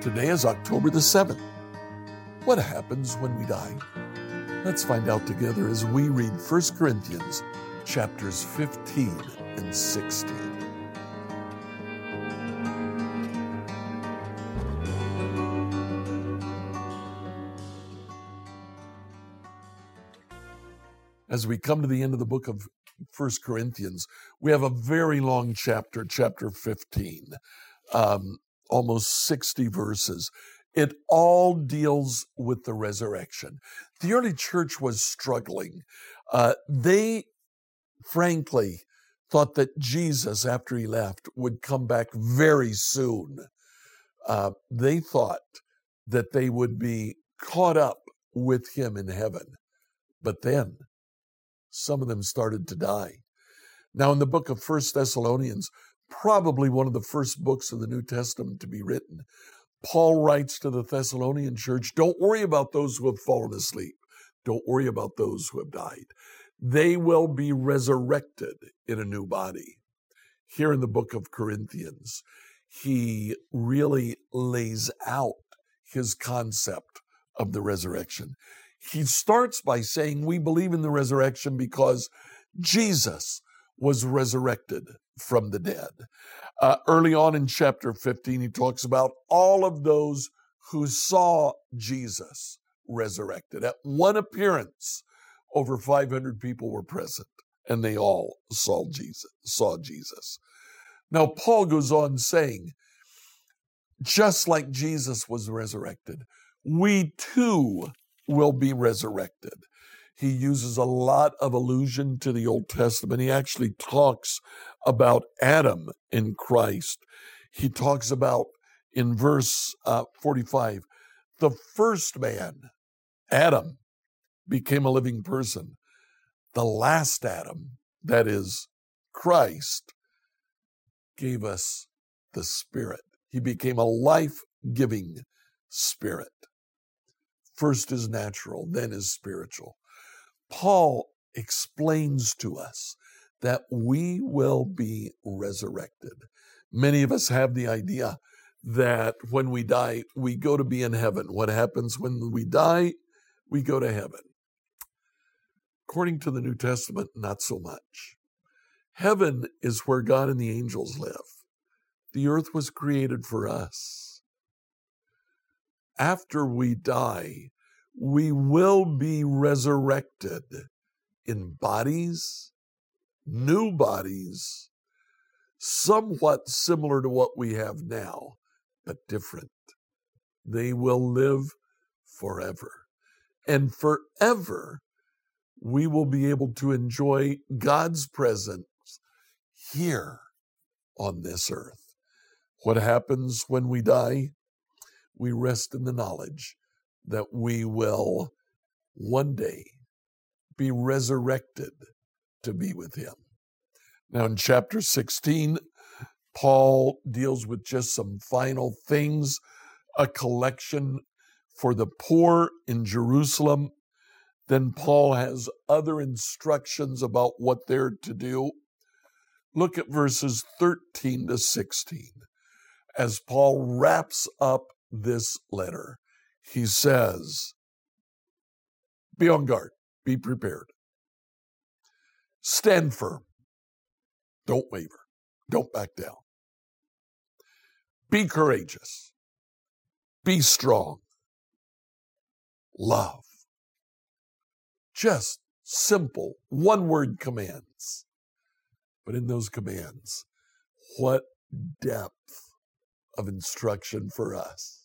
Today is October the 7th. What happens when we die? Let's find out together as we read 1 Corinthians chapters 15 and 16. As we come to the end of the book of 1 Corinthians, we have a very long chapter, chapter 15, um, almost 60 verses. It all deals with the resurrection. The early church was struggling. Uh, they, frankly, thought that Jesus, after he left, would come back very soon. Uh, they thought that they would be caught up with him in heaven. But then some of them started to die. Now, in the book of First Thessalonians, probably one of the first books of the New Testament to be written, Paul writes to the Thessalonian church Don't worry about those who have fallen asleep. Don't worry about those who have died. They will be resurrected in a new body. Here in the book of Corinthians, he really lays out his concept of the resurrection. He starts by saying, We believe in the resurrection because Jesus was resurrected from the dead. Uh, early on in chapter 15, he talks about all of those who saw Jesus resurrected. At one appearance, over 500 people were present, and they all saw Jesus. Saw Jesus. Now, Paul goes on saying, just like Jesus was resurrected, we too will be resurrected. He uses a lot of allusion to the Old Testament. He actually talks about Adam in Christ. He talks about in verse uh, 45 the first man, Adam, became a living person. The last Adam, that is Christ, gave us the Spirit. He became a life giving Spirit. First is natural, then is spiritual. Paul explains to us that we will be resurrected. Many of us have the idea that when we die, we go to be in heaven. What happens when we die? We go to heaven. According to the New Testament, not so much. Heaven is where God and the angels live. The earth was created for us after we die, we will be resurrected in bodies, new bodies, somewhat similar to what we have now, but different. They will live forever. And forever, we will be able to enjoy God's presence here on this earth. What happens when we die? we rest in the knowledge that we will one day be resurrected to be with Him. Now, in chapter 16, Paul deals with just some final things a collection for the poor in Jerusalem. Then Paul has other instructions about what they're to do. Look at verses 13 to 16 as Paul wraps up this letter. He says, Be on guard, be prepared, stand firm, don't waver, don't back down. Be courageous, be strong, love. Just simple, one word commands. But in those commands, what depth of instruction for us.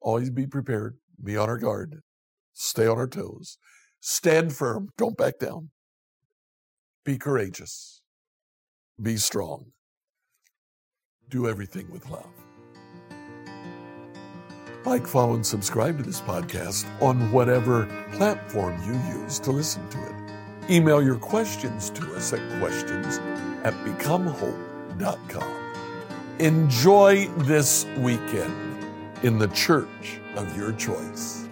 Always be prepared, be on our guard, stay on our toes, stand firm, don't back down, be courageous, be strong, do everything with love. Like, follow, and subscribe to this podcast on whatever platform you use to listen to it. Email your questions to us at questions at becomehope.com Enjoy this weekend in the church of your choice.